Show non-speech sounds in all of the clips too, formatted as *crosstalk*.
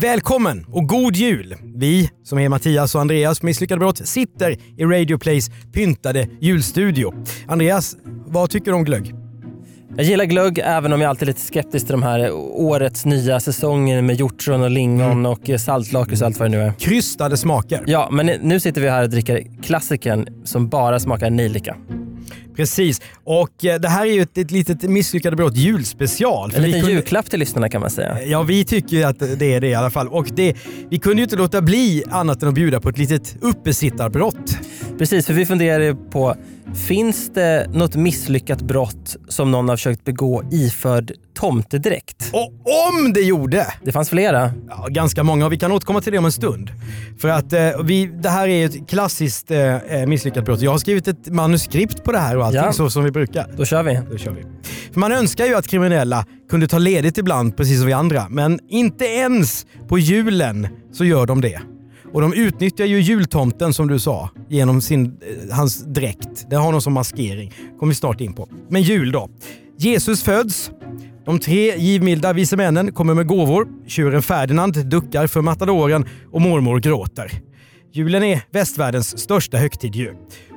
Välkommen och god jul! Vi, som är Mattias och Andreas Misslyckade Brott, sitter i Radio Plays pyntade julstudio. Andreas, vad tycker du om glögg? Jag gillar glögg även om jag alltid är lite skeptisk till de här årets nya säsonger med hjortron och lingon och saltlakrits och allt vad det nu är. Krystade smaker. Ja, men nu sitter vi här och dricker klassikern som bara smakar nejlika. Precis. Och eh, det här är ju ett, ett litet Misslyckade Brott julspecial. En liten kunde- julklapp till lyssnarna kan man säga. Ja, vi tycker ju att det är det i alla fall. Och det, vi kunde ju inte låta bli annat än att bjuda på ett litet uppesittarbrott. Precis, för vi funderar ju på, finns det något misslyckat brott som någon har försökt begå iförd tomtedräkt? Och om det gjorde! Det fanns flera. Ja, ganska många och vi kan återkomma till det om en stund. För att eh, vi, det här är ett klassiskt eh, eh, misslyckat brott. Jag har skrivit ett manuskript på det här och allting Ja. så som vi brukar. Då kör vi. Då kör vi. För man önskar ju att kriminella kunde ta ledigt ibland precis som vi andra. Men inte ens på julen så gör de det. Och de utnyttjar ju jultomten som du sa genom sin, eh, hans dräkt. Det har de som maskering. kommer vi snart in på. Men jul då. Jesus föds. De tre givmilda vise männen kommer med gåvor. Tjuren Ferdinand duckar för matadoren och mormor gråter. Julen är västvärldens största högtid ju.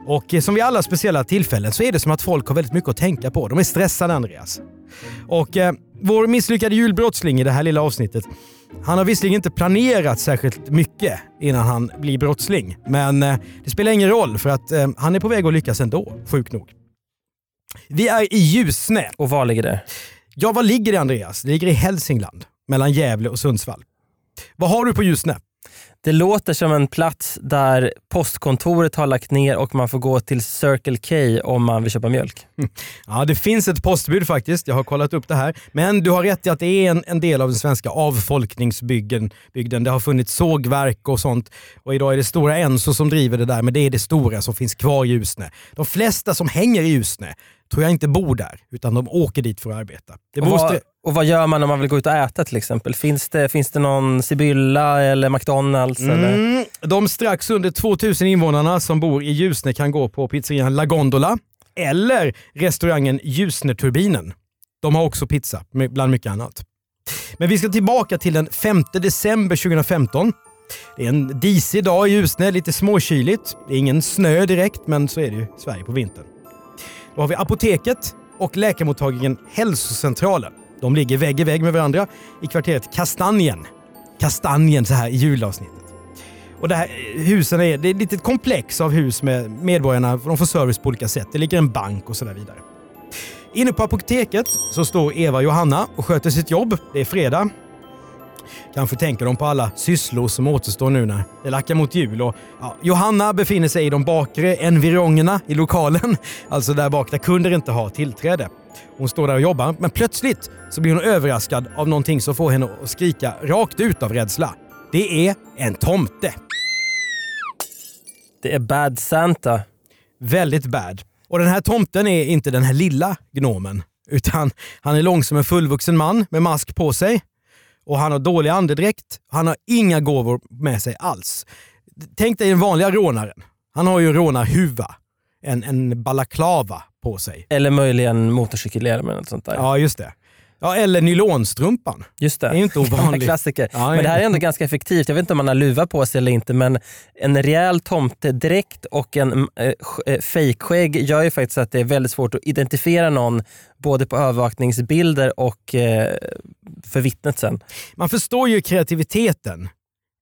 Och eh, som vid alla speciella tillfällen så är det som att folk har väldigt mycket att tänka på. De är stressade Andreas. Och eh, vår misslyckade julbrottsling i det här lilla avsnittet, han har visserligen inte planerat särskilt mycket innan han blir brottsling. Men eh, det spelar ingen roll för att eh, han är på väg att lyckas ändå, sjukt nog. Vi är i Ljusne. Och var ligger det? Ja, var ligger det Andreas? Det ligger i Hälsingland, mellan Gävle och Sundsvall. Vad har du på Ljusne? Det låter som en plats där postkontoret har lagt ner och man får gå till Circle K om man vill köpa mjölk. Mm. Ja, det finns ett postbud faktiskt. Jag har kollat upp det här. Men du har rätt i att det är en, en del av den svenska avfolkningsbygden. Bygden. Det har funnits sågverk och sånt. Och idag är det Stora Enso som driver det där, men det är det stora som finns kvar i Ljusne. De flesta som hänger i Ljusne tror jag inte bor där, utan de åker dit för att arbeta. Och vad, och vad gör man om man vill gå ut och äta till exempel? Finns det, finns det någon Sibylla eller McDonalds? Eller? Mm, de strax under 2000 invånarna som bor i Ljusne kan gå på pizzerian La Gondola eller restaurangen Ljusneturbinen. De har också pizza, bland mycket annat. Men vi ska tillbaka till den 5 december 2015. Det är en disig dag i Ljusne, lite småkyligt. Det är ingen snö direkt, men så är det ju Sverige på vintern. Då har vi apoteket och läkarmottagningen Hälsocentralen. De ligger vägg i vägg med varandra i kvarteret Kastanjen. Kastanjen så här i julavsnittet. Och det här husen är, det är ett litet komplex av hus med medborgarna. De får service på olika sätt. Det ligger en bank och så där vidare. Inne på apoteket så står Eva och Johanna och sköter sitt jobb. Det är fredag. Kanske tänker de på alla sysslor som återstår nu när det lackar mot jul. Och, ja, Johanna befinner sig i de bakre environgerna i lokalen, *laughs* alltså där bak där kunder inte har tillträde. Hon står där och jobbar, men plötsligt så blir hon överraskad av någonting som får henne att skrika rakt ut av rädsla. Det är en tomte. Det är Bad Santa. Väldigt bad. Och den här tomten är inte den här lilla gnomen, utan han är lång som en fullvuxen man med mask på sig. Och han har dålig andedräkt. Han har inga gåvor med sig alls. Tänk dig den vanliga rånaren. Han har ju rånarhuva. En, en balaklava på sig. Eller möjligen motorcykelhjälm eller något sånt där. Ja, just det. Ja, eller nylonstrumpan. Just det. Det är inte *laughs* ovanligt. Klassiker. Ja, men det här är ändå ganska effektivt. Jag vet inte om man har luva på sig eller inte men en rejäl tomtedräkt och en äh, fejkskägg gör ju faktiskt att det är väldigt svårt att identifiera någon både på övervakningsbilder och eh, för vittnet sen. Man förstår ju kreativiteten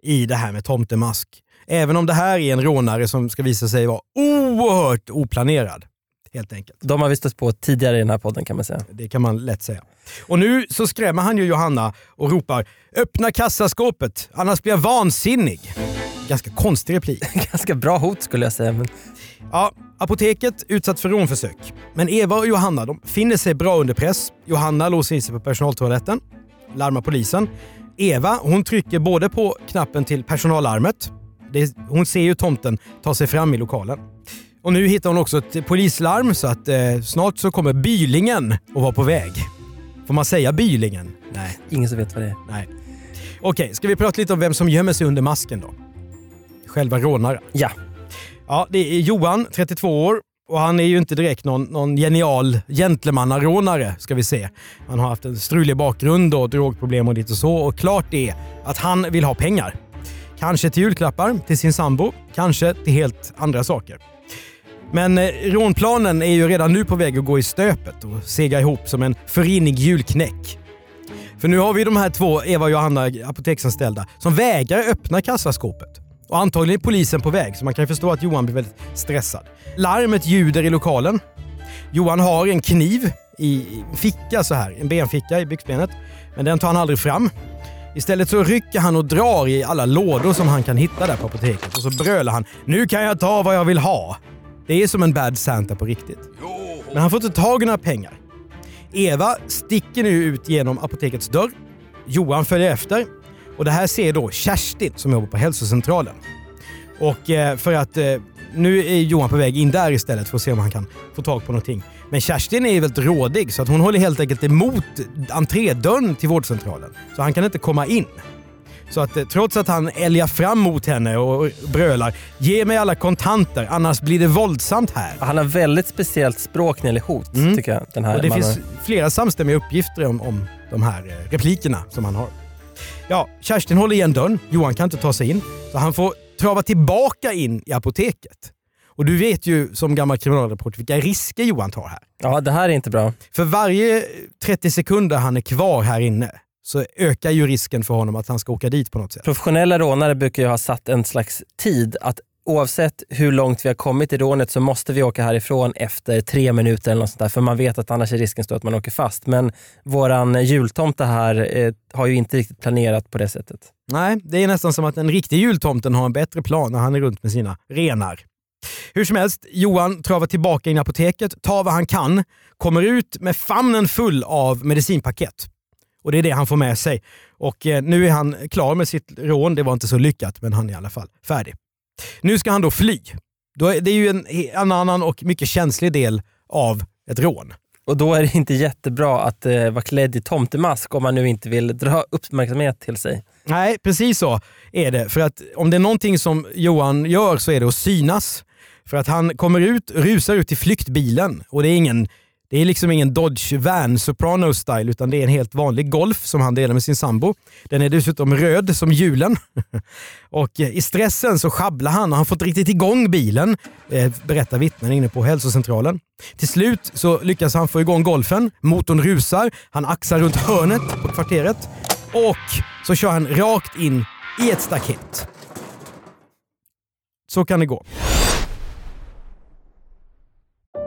i det här med tomtemask. Även om det här är en rånare som ska visa sig vara oerhört oplanerad. Helt enkelt. De har vi stött på tidigare i den här podden kan man säga. Det kan man lätt säga. Och nu så skrämmer han ju Johanna och ropar “Öppna kassaskåpet, annars blir jag vansinnig”. Ganska konstig replik. *laughs* Ganska bra hot skulle jag säga. Men Ja, apoteket utsatt för rånförsök. Men Eva och Johanna de finner sig bra under press. Johanna låser in sig på personaltoaletten, larmar polisen. Eva hon trycker både på knappen till personallarmet. Det, hon ser ju tomten ta sig fram i lokalen. Och nu hittar hon också ett polislarm så att eh, snart så kommer Bylingen att vara på väg. Får man säga Bylingen? Nej. Ingen som vet vad det är. Nej. Okej, ska vi prata lite om vem som gömmer sig under masken då? Själva rånaren. Ja. Ja, det är Johan, 32 år. Och han är ju inte direkt någon, någon genial gentlemannarånare ska vi se. Han har haft en strulig bakgrund och drogproblem och lite så. Och klart är att han vill ha pengar. Kanske till julklappar till sin sambo, kanske till helt andra saker. Men eh, rånplanen är ju redan nu på väg att gå i stöpet och sega ihop som en förinnig julknäck. För nu har vi de här två Eva och Johanna apoteksanställda som vägrar öppna kassaskåpet. Och antagligen är polisen på väg så man kan ju förstå att Johan blir väldigt stressad. Larmet ljuder i lokalen. Johan har en kniv i ficka så här, en benficka i byxbenet. Men den tar han aldrig fram. Istället så rycker han och drar i alla lådor som han kan hitta där på apoteket och så brölar han “Nu kan jag ta vad jag vill ha”. Det är som en bad Santa på riktigt. Men han får inte tag i några pengar. Eva sticker nu ut genom apotekets dörr. Johan följer efter. Och Det här ser då Kerstin som jobbar på hälsocentralen. Och eh, för att eh, nu är Johan på väg in där istället för att se om han kan få tag på någonting. Men Kerstin är väldigt rådig så att hon håller helt enkelt emot entrédörren till vårdcentralen. Så han kan inte komma in. Så att eh, trots att han älgar fram mot henne och brölar “Ge mig alla kontanter annars blir det våldsamt här”. Han har väldigt speciellt språk när det gäller hot, Mm. tycker jag. Den här Och det mannen. finns flera samstämmiga uppgifter om, om de här eh, replikerna som han har. Ja, Kerstin håller igen dörren. Johan kan inte ta sig in. Så han får trava tillbaka in i apoteket. Och du vet ju som gammal kriminalreporter vilka risker Johan tar här. Ja, det här är inte bra. För varje 30 sekunder han är kvar här inne så ökar ju risken för honom att han ska åka dit på något sätt. Professionella rånare brukar ju ha satt en slags tid att oavsett hur långt vi har kommit i rånet så måste vi åka härifrån efter tre minuter eller något sånt där. För man vet att annars är risken stor att man åker fast. Men våran jultomte här eh, har ju inte riktigt planerat på det sättet. Nej, det är nästan som att en riktig jultomten har en bättre plan när han är runt med sina renar. Hur som helst, Johan travar tillbaka in i apoteket, tar vad han kan, kommer ut med famnen full av medicinpaket. Och det är det han får med sig. Och eh, nu är han klar med sitt rån. Det var inte så lyckat, men han är i alla fall färdig. Nu ska han då fly. Då är det är ju en, en annan och mycket känslig del av ett rån. Och då är det inte jättebra att eh, vara klädd i tomtemask om man nu inte vill dra uppmärksamhet till sig. Nej, precis så är det. För att om det är någonting som Johan gör så är det att synas. För att han kommer ut, rusar ut till flyktbilen och det är ingen det är liksom ingen Dodge Van Soprano style utan det är en helt vanlig Golf som han delar med sin sambo. Den är dessutom röd som julen. *laughs* och eh, i stressen så sjabblar han och han får inte riktigt igång bilen, eh, berättar vittnen inne på hälsocentralen. Till slut så lyckas han få igång Golfen, motorn rusar, han axar runt hörnet på kvarteret och så kör han rakt in i ett staket. Så kan det gå.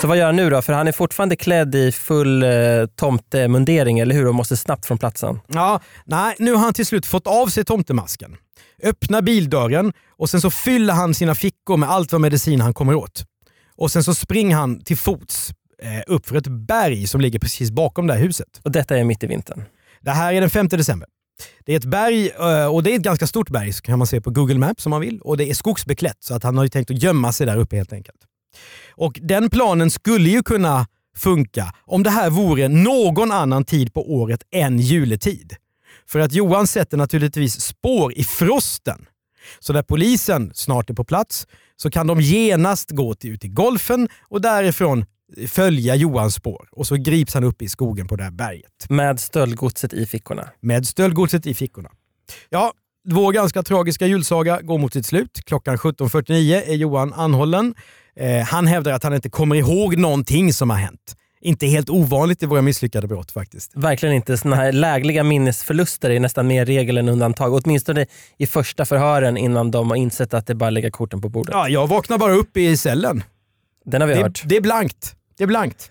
Så vad gör han nu då? För han är fortfarande klädd i full eh, tomtemundering, eller hur? Och måste snabbt från platsen. Ja, nej, nu har han till slut fått av sig tomtemasken. Öppnar bildörren och sen så fyller han sina fickor med allt vad medicin han kommer åt. Och sen så springer han till fots eh, upp för ett berg som ligger precis bakom det här huset. Och detta är mitt i vintern. Det här är den 5 december. Det är ett berg eh, och det är ett ganska stort berg så kan man se på Google Maps om man vill. Och det är skogsbeklätt så att han har tänkt att gömma sig där uppe helt enkelt. Och den planen skulle ju kunna funka om det här vore någon annan tid på året än juletid. För att Johan sätter naturligtvis spår i frosten. Så när polisen snart är på plats så kan de genast gå till, ut i golfen och därifrån följa Johans spår och så grips han upp i skogen på det här berget. Med stöldgodset i fickorna. Med stöldgodset i fickorna. Ja, vår ganska tragiska julsaga går mot sitt slut. Klockan 17.49 är Johan anhållen. Eh, han hävdar att han inte kommer ihåg någonting som har hänt. Inte helt ovanligt i våra misslyckade brott faktiskt. Verkligen inte. Såna här lägliga minnesförluster är nästan mer regel än undantag. Åtminstone i första förhören innan de har insett att det bara lägga korten på bordet. Ja, jag vaknar bara upp i cellen. Den har vi Det, hört. det är blankt. Det är blankt.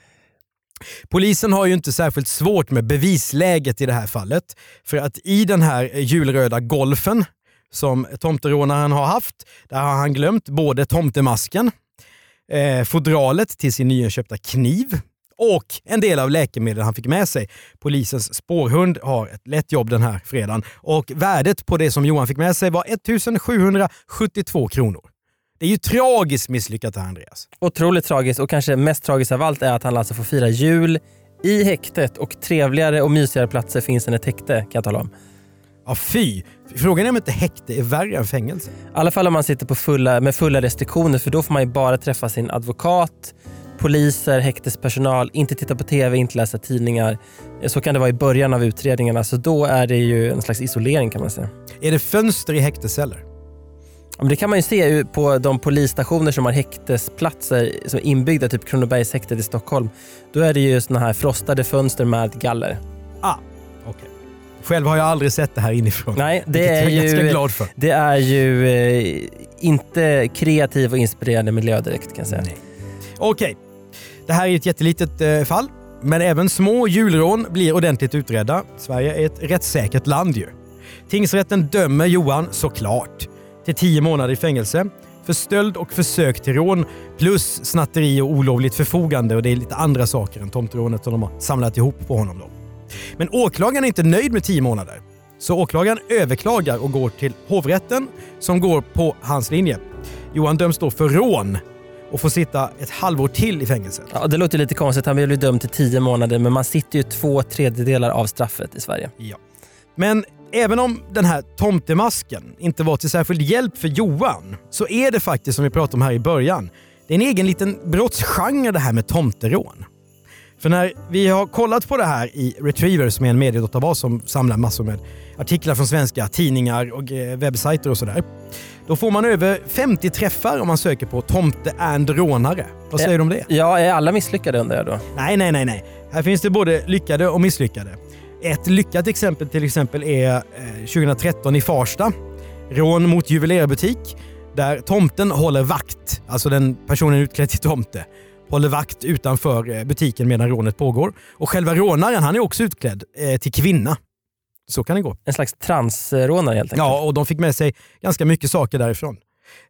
Polisen har ju inte särskilt svårt med bevisläget i det här fallet. För att i den här julröda golfen som tomterånaren har haft, där har han glömt både tomtemasken, eh, fodralet till sin nyinköpta kniv och en del av läkemedel han fick med sig. Polisens spårhund har ett lätt jobb den här fredagen och värdet på det som Johan fick med sig var 1772 kronor. Det är ju tragiskt misslyckat det här Andreas. Otroligt tragiskt och kanske mest tragiskt av allt är att han alltså får fira jul i häktet och trevligare och mysigare platser finns än ett häkte kan jag tala om. Ja fy! Frågan är om inte häkte är värre än fängelse. I alla fall om man sitter på fulla, med fulla restriktioner för då får man ju bara träffa sin advokat, poliser, häktespersonal, inte titta på TV, inte läsa tidningar. Så kan det vara i början av utredningarna så då är det ju en slags isolering kan man säga. Är det fönster i häktesceller? Ja, men Det kan man ju se på de polisstationer som har häktesplatser som är inbyggda, typ Kronobergshäktet i Stockholm. Då är det ju såna här frostade fönster med galler. Ah, okej. Själv har jag aldrig sett det här inifrån. Nej, det är jag är ganska ju, glad för. det är ju eh, inte kreativ och inspirerande miljö direkt kan jag säga. Nej. Okej, det här är ett jättelitet eh, fall. Men även små julrån blir ordentligt utredda. Sverige är ett rättssäkert land ju. Tingsrätten dömer Johan, såklart, till 10 månader i fängelse för stöld och försök till rån plus snatteri och olovligt förfogande och det är lite andra saker än tomterånet som de har samlat ihop på honom. Då. Men åklagaren är inte nöjd med 10 månader. Så åklagaren överklagar och går till hovrätten som går på hans linje. Johan döms då för rån och får sitta ett halvår till i fängelset. Ja, det låter lite konstigt, han vill bli dömd till 10 månader men man sitter ju två tredjedelar av straffet i Sverige. Ja. Men även om den här tomtemasken inte var till särskild hjälp för Johan så är det faktiskt, som vi pratade om här i början, det är en egen liten brottsgenre det här med tomterån. För när vi har kollat på det här i Retriever som är en mediedatabas som samlar massor med artiklar från svenska tidningar och eh, webbsajter och sådär. Då får man över 50 träffar om man söker på tomte and rånare. Vad säger du om det? Ja, är alla misslyckade undrar jag då? Nej, nej, nej, nej. Här finns det både lyckade och misslyckade. Ett lyckat exempel till exempel är eh, 2013 i Farsta. Rån mot juvelerarbutik där tomten håller vakt, alltså den personen utklädd till tomte, håller vakt utanför eh, butiken medan rånet pågår. Och själva rånaren han är också utklädd eh, till kvinna. Så kan det gå. En slags transrånare helt enkelt. Ja, och de fick med sig ganska mycket saker därifrån.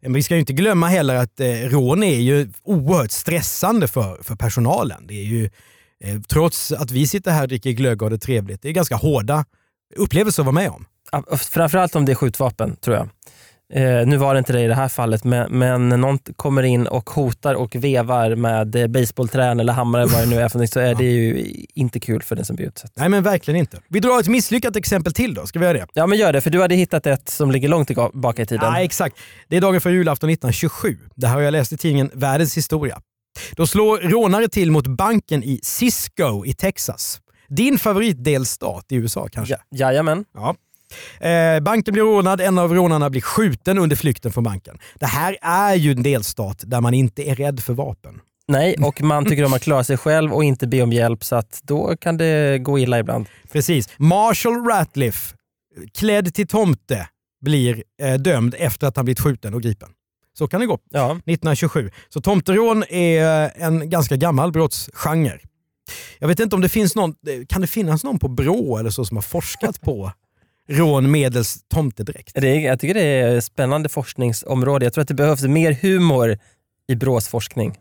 Men vi ska ju inte glömma heller att eh, rån är ju oerhört stressande för, för personalen. Det är ju, eh, trots att vi sitter här och dricker glögg och det trevligt, det är ganska hårda upplevelser att vara med om. Framförallt om det är skjutvapen tror jag. Eh, nu var det inte det i det här fallet, men, men någon kommer in och hotar och vevar med eh, baseballträn eller hammare vad det nu är för så är det ju inte kul för den som blir utsatt. Nej men verkligen inte. Vi drar ett misslyckat exempel till då, ska vi göra det? Ja men gör det, för du hade hittat ett som ligger långt tillbaka i tiden. Ja, exakt. Det är dagen för julafton 1927. Det här har jag läst i tidningen Världens historia. Då slår rånare till mot banken i Cisco i Texas. Din favoritdelstat i USA kanske? Ja, jajamän. Ja. Eh, banken blir rånad, en av rånarna blir skjuten under flykten från banken. Det här är ju en delstat där man inte är rädd för vapen. Nej, och man tycker om att klara sig själv och inte be om hjälp så att då kan det gå illa ibland. Precis. Marshall Ratliff, klädd till tomte, blir eh, dömd efter att han blivit skjuten och gripen. Så kan det gå. Ja. 1927. Så tomterån är eh, en ganska gammal brottsgenre. Jag vet inte om det finns någon, kan det finnas någon på Brå eller så som har forskat på rån medels tomtedräkt? Det är, jag tycker det är ett spännande forskningsområde. Jag tror att det behövs mer humor i Brås forskning.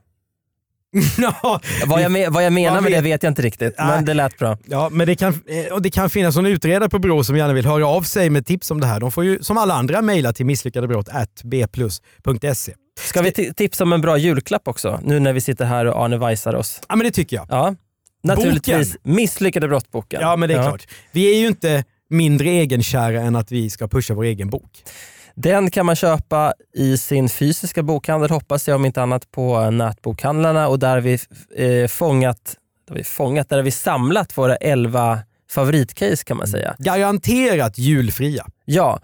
*laughs* ja, Vad jag, me- vad jag menar med det vet- vet jag inte riktigt, Nej. men det lät bra. Ja, men det kan, eh, och det kan finnas någon utredare på Brå som gärna vill höra av sig med tips om det här. De får ju som alla andra mejla till misslyckadebrott.bplus.se. Ska vi ti- tipsa om en bra julklapp också, nu när vi sitter här och Arne Weissar oss? Ja, men det tycker jag. Ja, naturligtvis Misslyckade brottboken. Ja, men det är klart. Vi är ju inte mindre egenkära än att vi ska pusha vår egen bok. Den kan man köpa i sin fysiska bokhandel hoppas jag, om inte annat på nätbokhandlarna och där har vi eh, fångat, där har vi fångat, där har vi samlat våra 11 favoritcase kan man säga. Garanterat julfria. Ja,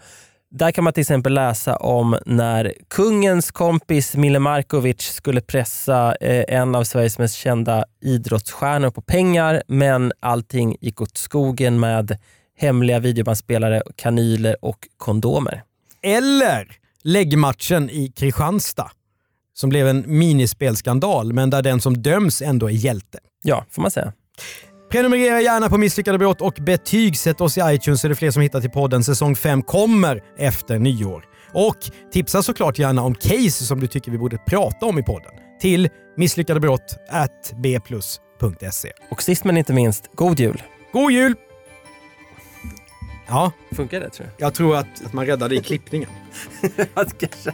där kan man till exempel läsa om när kungens kompis Mille Markovic skulle pressa eh, en av Sveriges mest kända idrottsstjärnor på pengar men allting gick åt skogen med hemliga videobandspelare, kanyler och kondomer. Eller läggmatchen i Kristianstad som blev en minispelskandal men där den som döms ändå är hjälte. Ja, får man säga. Prenumerera gärna på Misslyckade brott och betygsätt oss i iTunes så är det fler som hittar till podden. Säsong 5 kommer efter nyår. Och tipsa såklart gärna om case som du tycker vi borde prata om i podden till misslyckadebrott@bplus.se. Och sist men inte minst, god jul! God jul! Ja, Funkar det tror jag tror att, att man räddade i klippningen. *laughs* jag? Kanske.